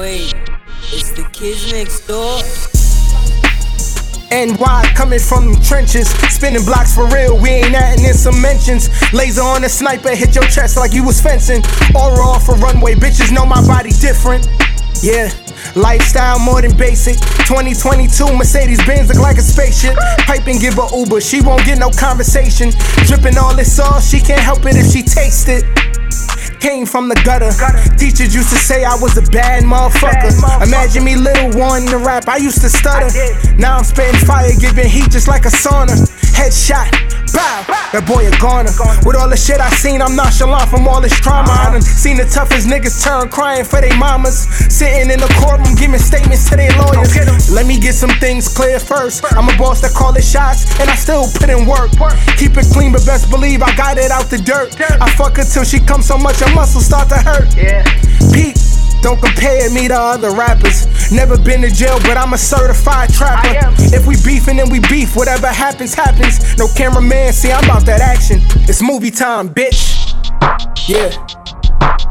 Wait, it's the kids next door? NY coming from them trenches, spinning blocks for real. We ain't adding in some mentions. Laser on a sniper, hit your chest like you was fencing. Aura off a runway, bitches know my body different. Yeah, lifestyle more than basic. 2022 Mercedes Benz look like a spaceship. Pipe and give her Uber, she won't get no conversation. Dripping all this sauce, she can't help it if she taste it. Came from the gutter. Teachers used to say I was a bad motherfucker. Imagine me, little one, to rap. I used to stutter. Now I'm spitting fire, giving heat just like a sauna. Headshot, bow. That boy a goner. With all the shit I seen, I'm nonchalant from all this trauma. I done seen the toughest niggas turn crying for their mamas. Sitting in the courtroom statements to their lawyers. Let me get some things clear first. I'm a boss that call the shots, and I still put in work. Keep it clean, but best believe I got it out the dirt. I fuck her till she comes so much her muscles start to hurt. Yeah. Pete, don't compare me to other rappers. Never been to jail, but I'm a certified trapper. If we beefing, then we beef. Whatever happens, happens. No cameraman, see, I'm about that action. It's movie time, bitch. Yeah.